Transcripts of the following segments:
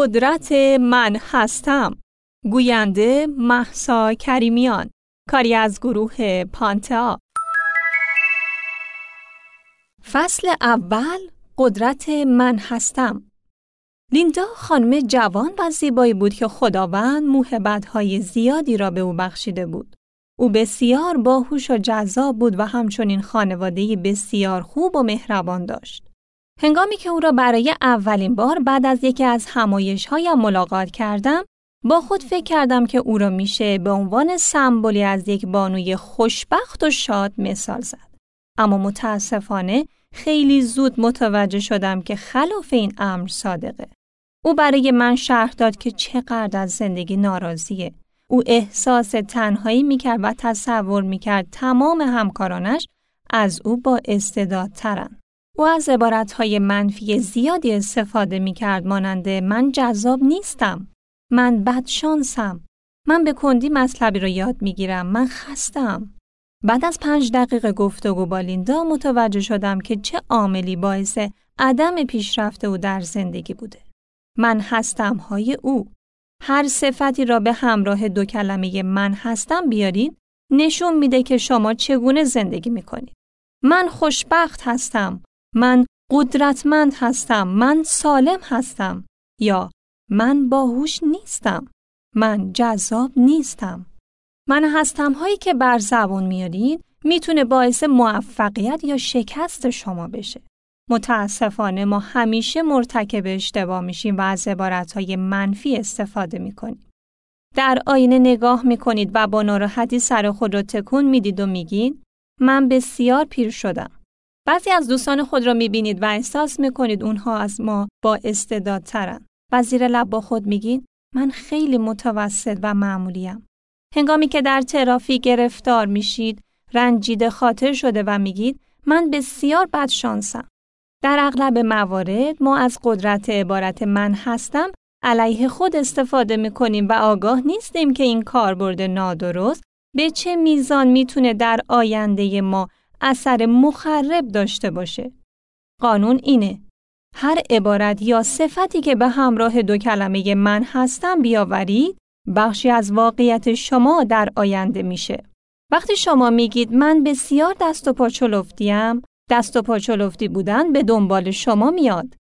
قدرت من هستم گوینده محسا کریمیان کاری از گروه پانتا فصل اول قدرت من هستم لیندا خانم جوان و زیبایی بود که خداوند موهبت‌های زیادی را به او بخشیده بود. او بسیار باهوش و جذاب بود و همچنین خانواده بسیار خوب و مهربان داشت. هنگامی که او را برای اولین بار بعد از یکی از همایش‌هایم ملاقات کردم، با خود فکر کردم که او را میشه به عنوان سمبولی از یک بانوی خوشبخت و شاد مثال زد. اما متاسفانه خیلی زود متوجه شدم که خلاف این امر صادقه. او برای من شرح داد که چقدر از زندگی ناراضیه. او احساس تنهایی می‌کرد و تصور می‌کرد تمام همکارانش از او با استعداد ترن. او از عبارتهای منفی زیادی استفاده می‌کرد مانند من جذاب نیستم. من بدشانسم. من به کندی مطلبی را یاد می‌گیرم. من خستم. بعد از پنج دقیقه گفتگو با لیندا متوجه شدم که چه عاملی باعث عدم پیشرفت او در زندگی بوده. من هستم های او. هر صفتی را به همراه دو کلمه من هستم بیارید نشون میده که شما چگونه زندگی می‌کنید. من خوشبخت هستم. من قدرتمند هستم. من سالم هستم. یا من باهوش نیستم. من جذاب نیستم. من هستم هایی که بر زبون میارید می‌تونه باعث موفقیت یا شکست شما بشه. متاسفانه ما همیشه مرتکب اشتباه میشیم و از های منفی استفاده می‌کنیم. در آینه نگاه می‌کنید و با ناراحتی سر خود را تکون می‌دید و میگید من بسیار پیر شدم. بعضی از دوستان خود را می‌بینید و احساس می‌کنید اونها از ما با استعدادترن و زیر لب با خود میگید من خیلی متوسط و معمولیم. هنگامی که در ترافیک گرفتار میشید رنجیده خاطر شده و میگید من بسیار بدشانسم. در اغلب موارد ما از قدرت عبارت من هستم علیه خود استفاده می‌کنیم و آگاه نیستیم که این کاربرد نادرست به چه میزان می‌تونه در آینده ما اثر مخرب داشته باشه. قانون اینه. هر عبارت یا صفتی که به همراه دو کلمه من هستم بیاورید بخشی از واقعیت شما در آینده میشه. وقتی شما میگید من بسیار دست و پا چلفتیم، دست و پا چلفتی بودن به دنبال شما میاد.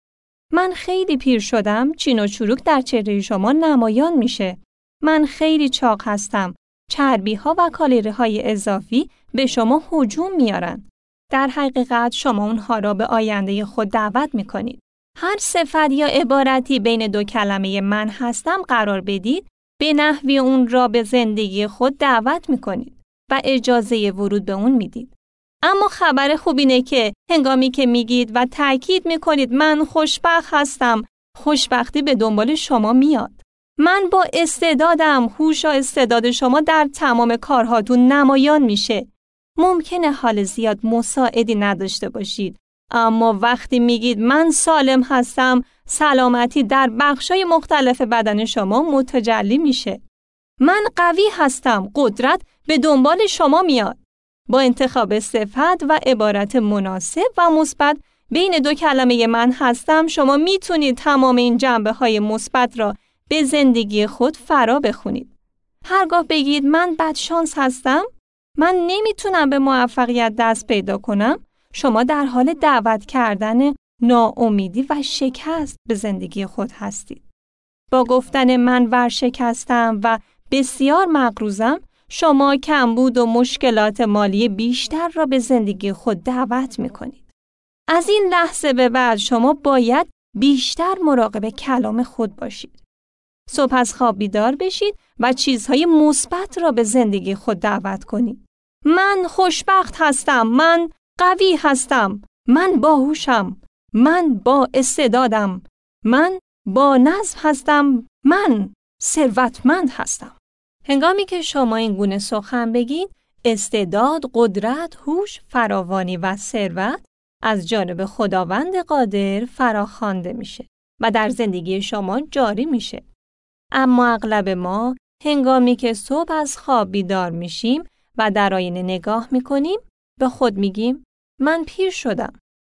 من خیلی پیر شدم، چین و چروک در چهره شما نمایان میشه. من خیلی چاق هستم. چربی ها و کالری های اضافی به شما هجوم میارن. در حقیقت شما اونها را به آینده خود دعوت می‌کنید. هر صفت یا عبارتی بین دو کلمه من هستم قرار بدید به نحوی اون را به زندگی خود دعوت می‌کنید و اجازه ورود به اون می‌دید. اما خبر خوب اینه که هنگامی که میگید و تاکید می‌کنید من خوشبخت هستم خوشبختی به دنبال شما میاد. من با استعدادم هوش و استعداد شما در تمام کارهاتون نمایان میشه. ممکنه حال زیاد مساعدی نداشته باشید اما وقتی میگید من سالم هستم سلامتی در بخشای مختلف بدن شما متجلی میشه. من قوی هستم قدرت به دنبال شما میاد. با انتخاب صفت و عبارت مناسب و مثبت بین دو کلمه من هستم شما می‌تونید تمام این جنبه های مثبت را به زندگی خود فرا بخونید. هرگاه بگید من بدشانس هستم من نمی‌تونم به موفقیت دست پیدا کنم شما در حال دعوت کردن ناامیدی و شکست به زندگی خود هستید. با گفتن من ورشکستم و بسیار مقروزم شما کمبود و مشکلات مالی بیشتر را به زندگی خود دعوت می کنید. از این لحظه به بعد شما باید بیشتر مراقب کلام خود باشید. صبح از خواب بیدار بشید و چیزهای مثبت را به زندگی خود دعوت کنید. من خوشبخت هستم، من قوی هستم، من باهوشم، من با استعدادم، من با نظم هستم، من ثروتمند هستم. هنگامی که شما این گونه سخن بگید، استعداد، قدرت، هوش، فراوانی و ثروت از جانب خداوند قادر فراخوانده میشه و در زندگی شما جاری میشه. اما اغلب ما هنگامی که صبح از خواب بیدار میشیم و در آینه نگاه می‌کنیم به خود میگیم من پیر شدم.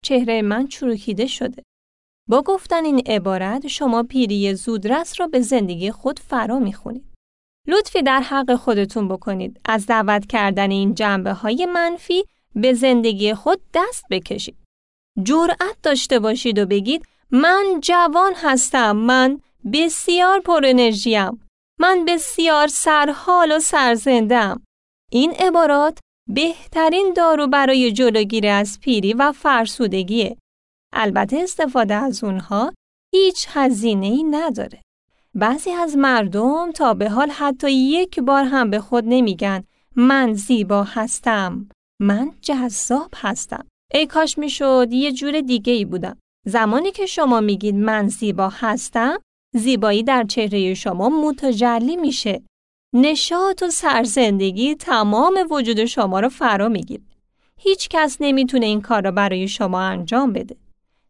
چهره من چروکیده شده. با گفتن این عبارت شما پیری زودرس را به زندگی خود فرا می‌خونید. لطفی در حق خودتون بکنید. از دعوت کردن این جنبه های منفی به زندگی خود دست بکشید. جرأت داشته باشید و بگید من جوان هستم. من بسیار پر انرژیم. من بسیار سرحال و سرزندم. این عبارات بهترین دارو برای جلوگیری از پیری و فرسودگیه. البته استفاده از اونها هیچ هزینه ای نداره. بعضی از مردم تا به حال حتی یک بار هم به خود نمیگن من زیبا هستم. من جذاب هستم. ای کاش می‌شد یه جور دیگه ای بودم. زمانی که شما میگید من زیبا هستم، زیبایی در چهره شما متجلی میشه. نشاط و سرزندگی تمام وجود شما رو فرا می‌گیره. هیچ کس نمی‌تونه این کار را برای شما انجام بده.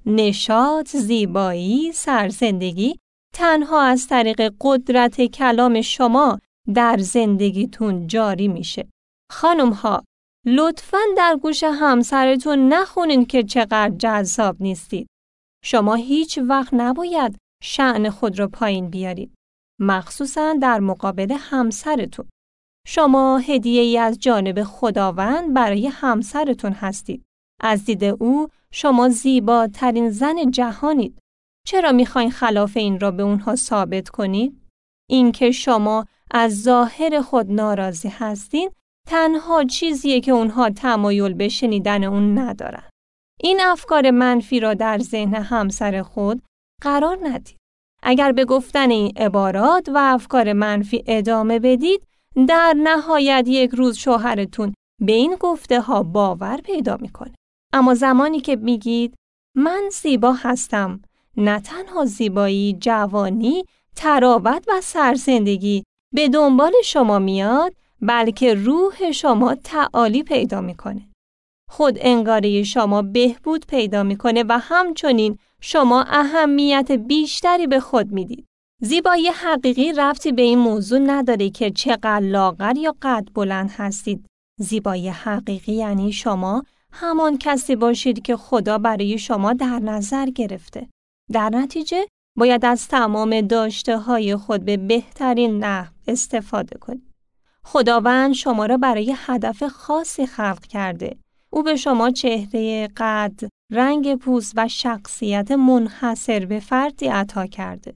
نشاط، زیبایی، سرزندگی تنها از طریق قدرت کلام شما در زندگیتون جاری میشه. خانم ها، لطفا در گوش همسرتون نخونین که چقدر جذاب نیستید. شما هیچ وقت نباید شعن خود را پایین بیارید. مخصوصا در مقابل همسرتون. شما هدیه ای از جانب خداوند برای همسرتون هستید. از دید او شما زیباترین زن جهانید. چرا می‌خواین خلاف این را به اونها ثابت کنید؟ اینکه شما از ظاهر خود ناراضی هستین تنها چیزیه که اونها تمایل به شنیدن اون ندارن. این افکار منفی را در ذهن همسر خود قرار ندید. اگر به گفتن این عبارات و افکار منفی ادامه بدید، در نهایت یک روز شوهرتون به این گفته ها باور پیدا می‌کنه. اما زمانی که میگید من زیبا هستم، نه تنها زیبایی، جوانی، تراوت و سرزندگی به دنبال شما میاد، بلکه روح شما تعالی پیدا می‌کنه. خود انگاره شما بهبود پیدا می‌کنه و همچنین شما اهمیت بیشتری به خود می‌دید. زیبایی حقیقی رفتی به این موضوع نداره که چقدر لاغر یا قد بلند هستید. زیبایی حقیقی یعنی شما همان کسی باشید که خدا برای شما در نظر گرفته. در نتیجه باید از تمام داشته های خود به بهترین نحو استفاده کنید. خداوند شما را برای هدف خاصی خلق کرده. او به شما چهره قد، رنگ پوست و شخصیت منحصر به فردی عطا کرده.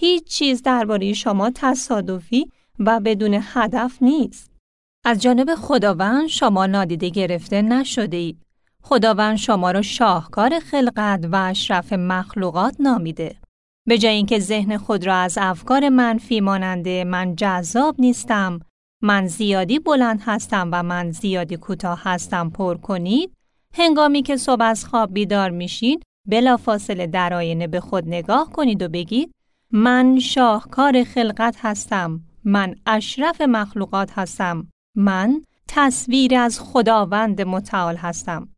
هیچ چیز درباره شما تصادفی و بدون هدف نیست. از جانب خداوند شما نادیده گرفته نشده اید. خداوند شما را شاهکار خلقت و اشرف مخلوقات نامیده. به جای اینکه ذهن خود را از افکار منفی ماننده من جذاب نیستم، من زیادی بلند هستم و من زیادی کوتاه هستم پر کنید، هنگامی که صبح از خواب بیدار میشید، بلافاصله در آینه به خود نگاه کنید و بگید من شاهکار خلقت هستم، من اشرف مخلوقات هستم، من تصویر از خداوند متعال هستم.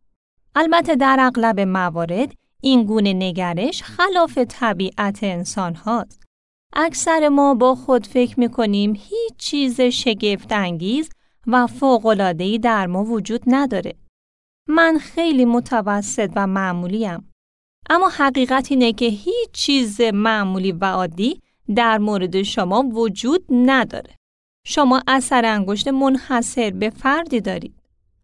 البته در اغلب موارد این گونه نگرش خلاف طبیعت انسان هاست. اکثر ما با خود فکر می کنیم هیچ چیز شگفت انگیز و فوقلادهی در ما وجود نداره. من خیلی متوسط و معمولیم. اما حقیقت اینه که هیچ چیز معمولی و عادی در مورد شما وجود نداره. شما اثر انگشت منحصر به فردی دارید.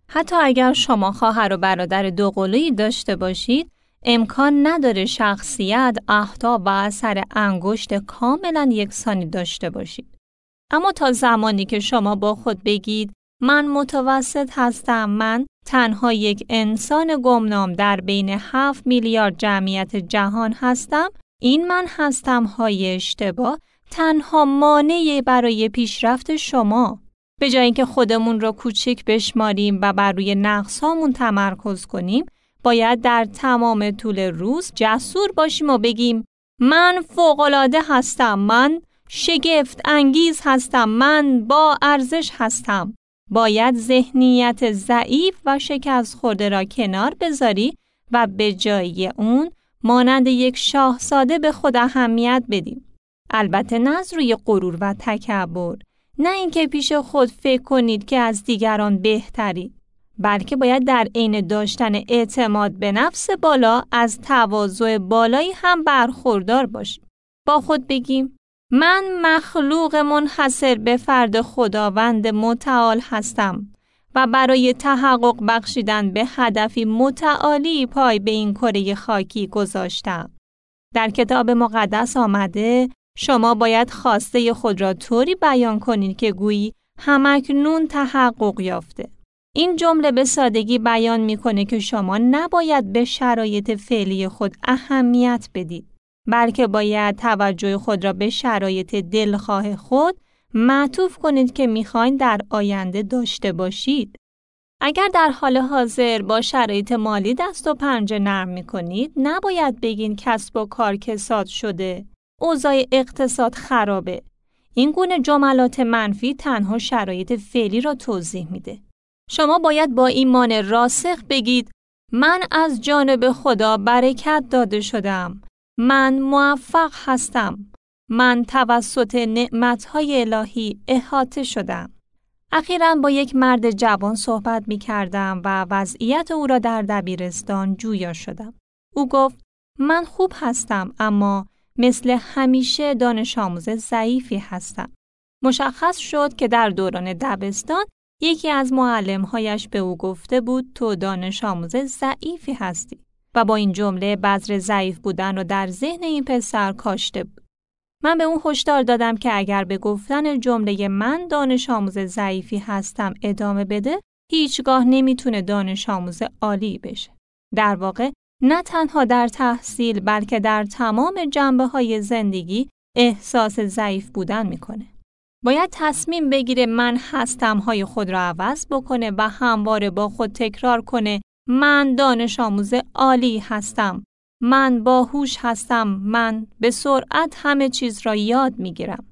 حتی اگر شما خواهر و برادر دوقلویی داشته باشید، امکان نداره شخصیت، اهداف و اثر انگشت کاملا یکسانی داشته باشید. اما تا زمانی که شما با خود بگید من متوسط هستم من تنها یک انسان گمنام در بین 7 میلیارد جمعیت جهان هستم این من هستم های اشتباه تنها مانعی برای پیشرفت شما به جای اینکه خودمون رو کوچک بشماریم و بر روی نقصامون تمرکز کنیم باید در تمام طول روز جسور باشیم و بگیم من فوقالعاده هستم من شگفت انگیز هستم من با ارزش هستم. باید ذهنیت ضعیف و شکست خورده را کنار بذاری و به جای اون مانند یک شاهزاده به خود اهمیت بدیم. البته نه روی غرور و تکبر نه اینکه پیش خود فکر کنید که از دیگران بهترید بلکه باید در عین داشتن اعتماد به نفس بالا از تواضع بالایی هم برخوردار باشیم. با خود بگیم من مخلوق منحصر به فرد خداوند متعال هستم و برای تحقق بخشیدن به هدفی متعالی پای به این کره خاکی گذاشتم. در کتاب مقدس آمده شما باید خواسته خود را طوری بیان کنید که گویی همکنون تحقق یافته. این جمله به سادگی بیان می‌کنه که شما نباید به شرایط فعلی خود اهمیت بدید بلکه باید توجه خود را به شرایط دلخواه خود معطوف کنید که می‌خواین در آینده داشته باشید. اگر در حال حاضر با شرایط مالی دست و پنجه نرم می‌کنید نباید بگین کسب و کار کساد شده اوضاع اقتصاد خرابه این گونه جملات منفی تنها شرایط فعلی را توضیح میده شما باید با ایمان راسخ بگید من از جانب خدا برکت داده شدم من موفق هستم من توسط نعمتهای الهی احاطه شدم اخیرا با یک مرد جوان صحبت می کردم و وضعیت او را در دبیرستان جویا شدم. او گفت من خوب هستم اما مثل همیشه دانش آموز ضعیفی هستم. مشخص شد که در دوران دبستان یکی از معلمهایش به او گفته بود تو دانش آموز ضعیفی هستی و با این جمله بذر ضعیف بودن را در ذهن این پسر کاشته بود. من به اون هشدار دادم که اگر به گفتن جمله من دانش آموز ضعیفی هستم ادامه بده هیچگاه نمی‌تونه دانش آموز عالی بشه. در واقع نه تنها در تحصیل بلکه در تمام جنبه های زندگی احساس ضعیف بودن می‌کنه. باید تصمیم بگیره من هستم های خود را عوض بکنه و همواره با خود تکرار کنه من دانش آموز عالی هستم من باهوش هستم من به سرعت همه چیز را یاد می‌گیرم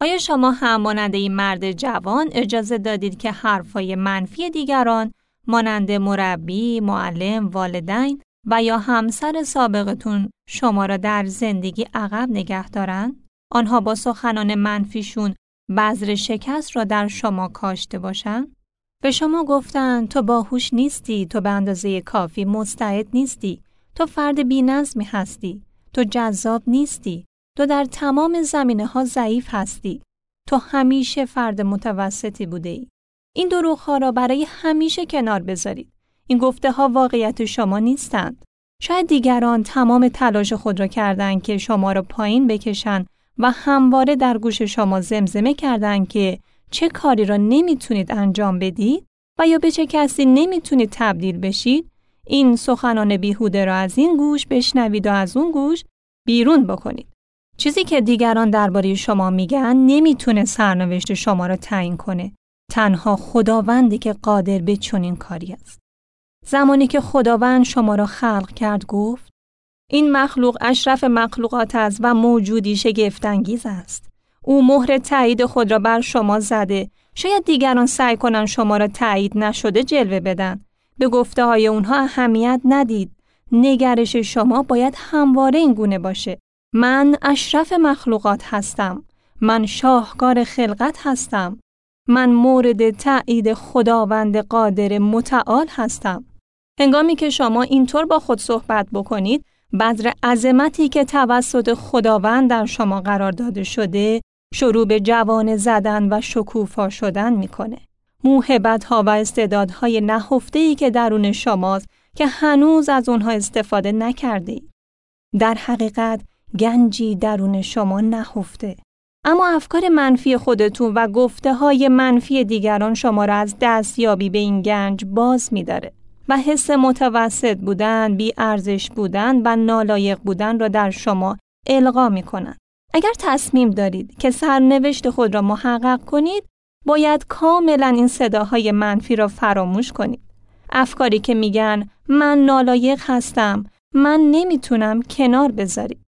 آیا شما هم مانند این مرد جوان اجازه دادید که حرفای منفی دیگران مانند مربی، معلم، والدین و یا همسر سابقتون شما را در زندگی عقب نگه دارند؟ آنها با سخنان منفیشون بذر شکست را در شما کاشته باشند؟ به شما گفتن تو باهوش نیستی، تو به اندازه کافی مستعد نیستی، تو فرد بینظمی هستی، تو جذاب نیستی، تو در تمام زمینه ها ضعیف هستی، تو همیشه فرد متوسطی بوده ای. این دروغ ها را برای همیشه کنار بذارید. این گفته ها واقعیت شما نیستند. شاید دیگران تمام تلاش خود را کردند که شما را پایین بکشند و همواره در گوش شما زمزمه کردند که چه کاری را نمی‌تونید انجام بدید و یا به چه کسی نمی‌تونید تبدیل بشید این سخنان بیهوده را از این گوش بشنوید و از اون گوش بیرون بکنید. چیزی که دیگران درباره شما میگن نمی‌تونه سرنوشت شما را تعیین کنه. تنها خداوندی که قادر به چنین کاری است. زمانی که خداوند شما را خلق کرد گفت این مخلوق اشرف مخلوقات است و موجودی شگفتانگیز است. او مهر تایید خود را بر شما زده. شاید دیگران سعی کنند شما را تایید نشده جلوه بدن. به گفته های اونها اهمیت ندید. نگرش شما باید همواره این گونه باشه. من اشرف مخلوقات هستم. من شاهکار خلقت هستم. من مورد تایید خداوند قادر متعال هستم. هنگامی که شما اینطور با خود صحبت بکنید، بذر عظمتی که توسط خداوند در شما قرار داده شده، شروع به جوان زدن و شکوفا شدن می‌کنه. موهبت ها و استعدادهای نهفته ای که درون شماست که هنوز از اونها استفاده نکرده در حقیقت گنجی درون شما نهفته. اما افکار منفی خودتون و گفته های منفی دیگران شما را از دستیابی به این گنج باز میداره و حس متوسط بودن، بی ارزش بودن و نالایق بودن را در شما القا می کنند. اگر تصمیم دارید که سرنوشت خود را محقق کنید، باید کاملا این صداهای منفی را فراموش کنید. افکاری که میگن من نالایق هستم، من نمی‌تونم کنار بذارید.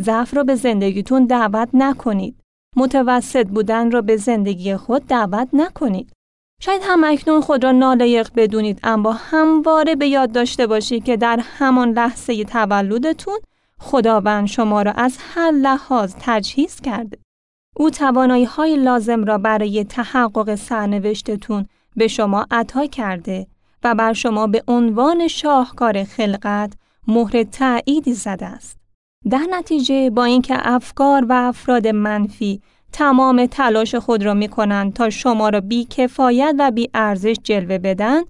ضعف را به زندگیتون دعوت نکنید. متوسط بودن را به زندگی خود دعوت نکنید. شاید هم اکنون خود را نالایق بدونید اما همواره به یاد داشته باشید که در همان لحظه تولدتون خداوند شما را از هر لحاظ تجهیز کرده. او توانایی های لازم را برای تحقق سرنوشتتون به شما عطا کرده و بر شما به عنوان شاهکار خلقت مهر تأییدی زده است. در نتیجه با اینکه افکار و افراد منفی تمام تلاش خود را می کنند تا شما را بی کفایت و بی ارزش جلوه بدن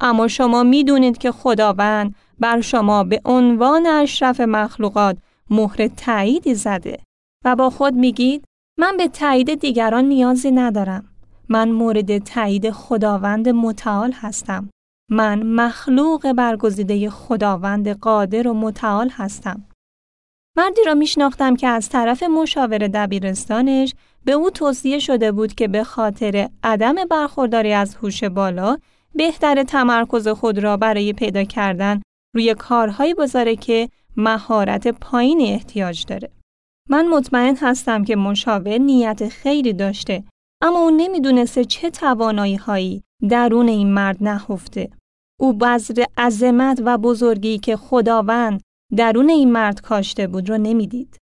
اما شما می دونید که خداوند بر شما به عنوان اشرف مخلوقات مهر تاییدی زده و با خود میگید من به تایید دیگران نیازی ندارم. من مورد تایید خداوند متعال هستم. من مخلوق برگزیده خداوند قادر و متعال هستم. مردی را میشناختم که از طرف مشاور دبیرستانش به او توصیه شده بود که به خاطر عدم برخورداری از هوش بالا بهتر تمرکز خود را برای پیدا کردن روی کارهایی بذاره که مهارت پایین احتیاج داره. من مطمئن هستم که مشاور نیت خیری داشته اما او نمی‌دونسته چه توانایی هایی درون این مرد نهفته. او بذر عظمت و بزرگی که خداوند درون این مرد کاشته بود را نمی‌دید.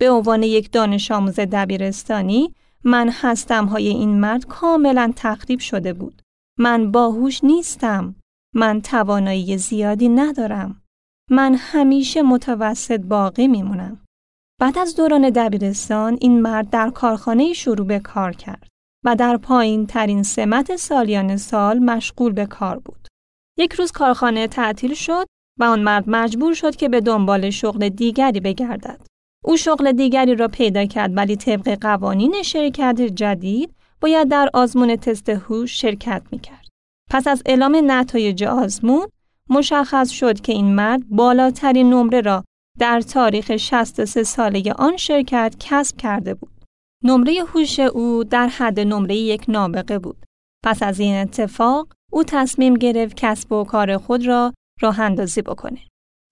به عنوان یک دانش آموز دبیرستانی من هستم های این مرد کاملا تخریب شده بود. من باهوش نیستم. من توانایی زیادی ندارم. من همیشه متوسط باقی میمونم. بعد از دوران دبیرستان این مرد در کارخانه شروع به کار کرد و در پایین ترین سمت سالیان سال مشغول به کار بود. یک روز کارخانه تعطیل شد و آن مرد مجبور شد که به دنبال شغل دیگری بگردد. او شغل دیگری را پیدا کرد ولی طبق قوانین شرکت جدید باید در آزمون تست هوش شرکت می‌کرد. پس از اعلام نتایج آزمون مشخص شد که این مرد بالاترین نمره را در تاریخ 63 ساله آن شرکت کسب کرده بود. نمره هوش او در حد نمره یک نابغه بود. پس از این اتفاق او تصمیم گرفت کسب و کار خود را راه اندازی بکنه.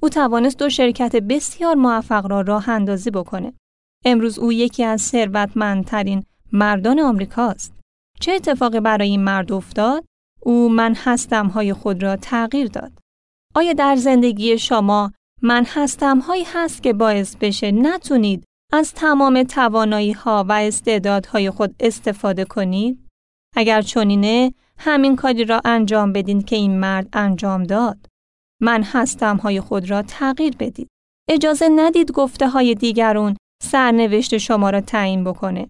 او توانست دو شرکت بسیار موفق را راه اندازی بکنه. امروز او یکی از ثروتمندترین مردان آمریکاست. چه اتفاقی برای این مرد افتاد؟ او من هستم های خود را تغییر داد. آیا در زندگی شما من هستم هایی هست که باعث بشه نتونید از تمام توانایی ها و استعدادهای خود استفاده کنید؟ اگر چنینه همین کاری را انجام بدین که این مرد انجام داد. من هستم های خود را تغییر بدید. اجازه ندید گفته های دیگرون سرنوشت شما را تعیین بکنه.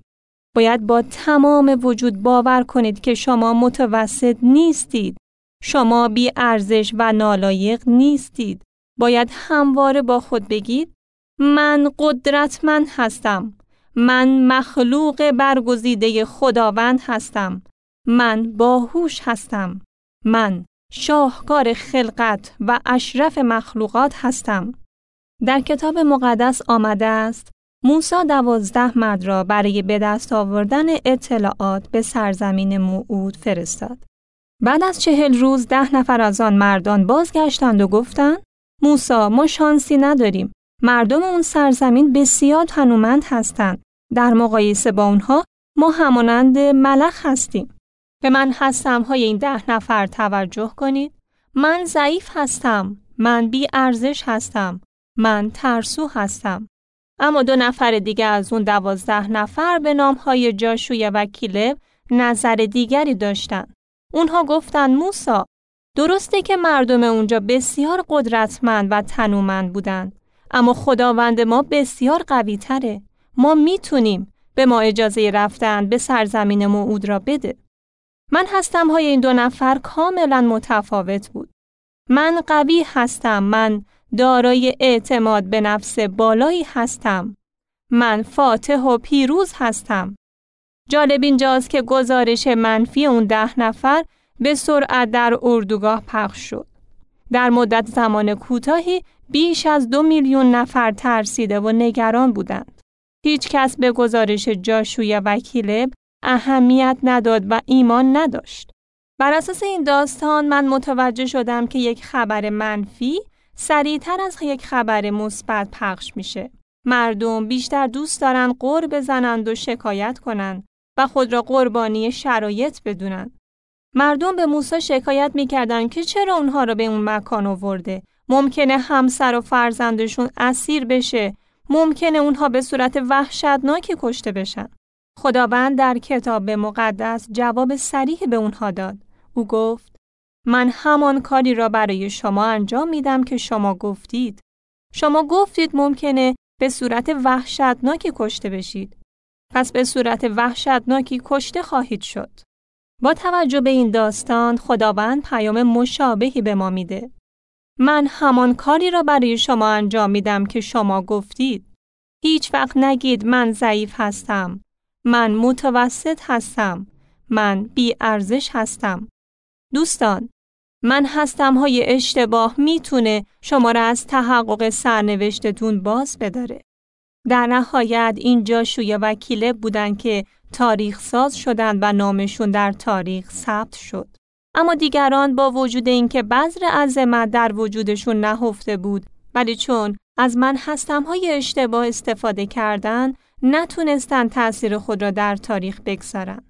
باید با تمام وجود باور کنید که شما متوسط نیستید. شما بی ارزش و نالایق نیستید. باید همواره با خود بگید من قدرتمند هستم. من مخلوق برگزیده خداوند هستم. من باهوش هستم. من شاهکار خلقت و اشرف مخلوقات هستم. در کتاب مقدس آمده است موسی دوازده مرد را برای به دست آوردن اطلاعات به سرزمین موعود فرستاد. بعد از چهل روز ده نفر از آن مردان بازگشتند و گفتند موسا ما شانسی نداریم. مردم اون سرزمین بسیار تنومند هستند. در مقایسه با اونها ما همانند ملخ هستیم. به من هستم های این ده نفر توجه کنید. من ضعیف هستم. من بی ارزش هستم. من ترسو هستم. اما دو نفر دیگه از اون دوازده نفر به نام های جاشوی و کیلب نظر دیگری داشتن. اونها گفتن موسا درسته که مردم اونجا بسیار قدرتمند و تنومند بودند اما خداوند ما بسیار قوی تره. ما می‌تونیم به ما اجازه رفتن به سرزمین موعود را بده. من هستم های این دو نفر کاملا متفاوت بود. من قوی هستم. من دارای اعتماد به نفس بالایی هستم. من فاتح و پیروز هستم. جالب اینجاست که گزارش منفی اون ده نفر به سرعت در اردوگاه پخش شد. در مدت زمان کوتاهی بیش از دو میلیون نفر ترسیده و نگران بودند. هیچ کس به گزارش جاشوی وکیلب اهمیت نداد و ایمان نداشت. بر اساس این داستان من متوجه شدم که یک خبر منفی سریعتر از یک خبر مثبت پخش میشه. مردم بیشتر دوست دارن قور بزنند و شکایت کنند و خود را قربانی شرایط بدونند. مردم به موسی شکایت می‌کردند که چرا اونها را به اون مکان آورده. ممکنه همسر و فرزندشون اسیر بشه. ممکنه اونها به صورت وحشتناکی کشته بشن. خداوند در کتاب مقدس جواب سریح به اونها داد. او گفت من همان کاری را برای شما انجام میدم که شما گفتید. شما گفتید ممکنه به صورت وحشتناکی کشته بشید. پس به صورت وحشتناکی کشته خواهید شد. با توجه به این داستان خداوند پیام مشابهی به ما میده. من همان کاری را برای شما انجام میدم که شما گفتید. هیچ وقت نگید من ضعیف هستم. من متوسط هستم. من بی ارزش هستم. دوستان، من هستم های اشتباه می‌تونه شما را از تحقق سرنوشتتون باز بداره. در نهایت این جاشوی و کیله بودن که تاریخ ساز شدند و نامشون در تاریخ ثبت شد. اما دیگران با وجود اینکه بذر عظمت در وجودشون نهفته بود ولی چون از من هستم های اشتباه استفاده کردن نتونستن تأثیر خود را در تاریخ بگذارن.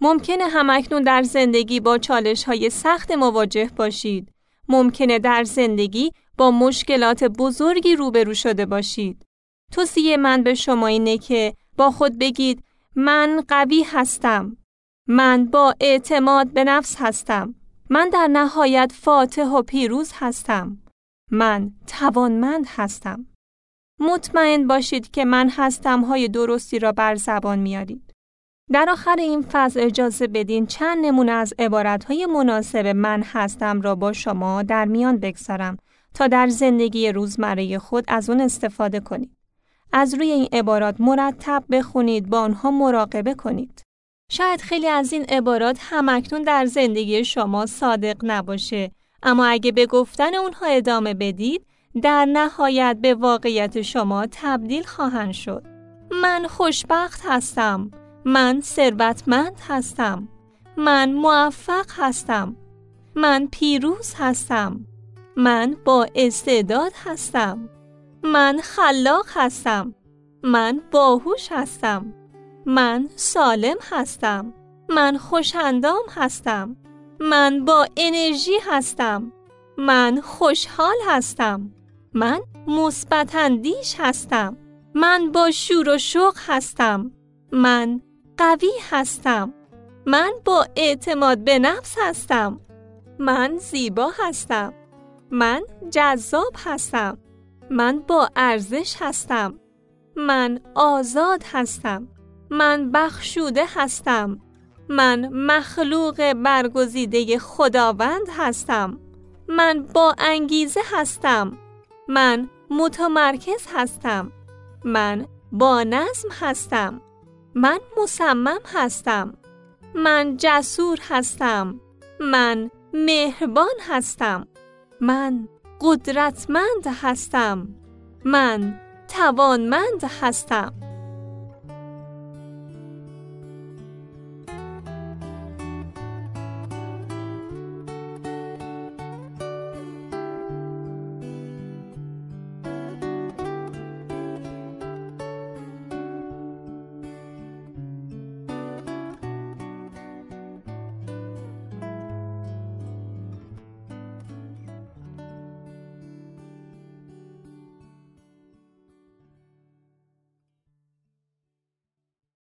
ممکنه همکنون در زندگی با چالش های سخت مواجه باشید. ممکنه در زندگی با مشکلات بزرگی روبرو شده باشید. توصیه من به شما اینه که با خود بگید من قوی هستم. من با اعتماد به نفس هستم. من در نهایت فاتح و پیروز هستم. من توانمند هستم. مطمئن باشید که من هستم های درستی را بر زبان میارید. در آخر این فصل اجازه بدین چند نمونه از های مناسب من هستم را با شما در میان بگذارم تا در زندگی روزمره خود از اون استفاده کنید. از روی این عبارات مرتب بخونید با آنها مراقبه کنید. شاید خیلی از این عبارات همکنون در زندگی شما صادق نباشه اما اگه به گفتن اونها ادامه بدید در نهایت به واقعیت شما تبدیل خواهند شد. من خوشبخت هستم. من ثروتمند هستم. من موفق هستم. من پیروز هستم. من با استعداد هستم. من خلاق هستم. من باهوش هستم. من سالم هستم. من خوشندام هستم. من با انرژی هستم. من خوشحال هستم. من مثبتاندیش هستم. من با شور و شوق هستم. من قوی هستم. من با اعتماد به نفس هستم. من زیبا هستم. من جذاب هستم. من با ارزش هستم. من آزاد هستم. من بخشوده هستم. من مخلوق برگزیده خداوند هستم. من با انگیزه هستم. من متمرکز هستم. من با نظم هستم. من مصمم هستم. من جسور هستم. من مهربان هستم. من قدرتمند هستم. من توانمند هستم.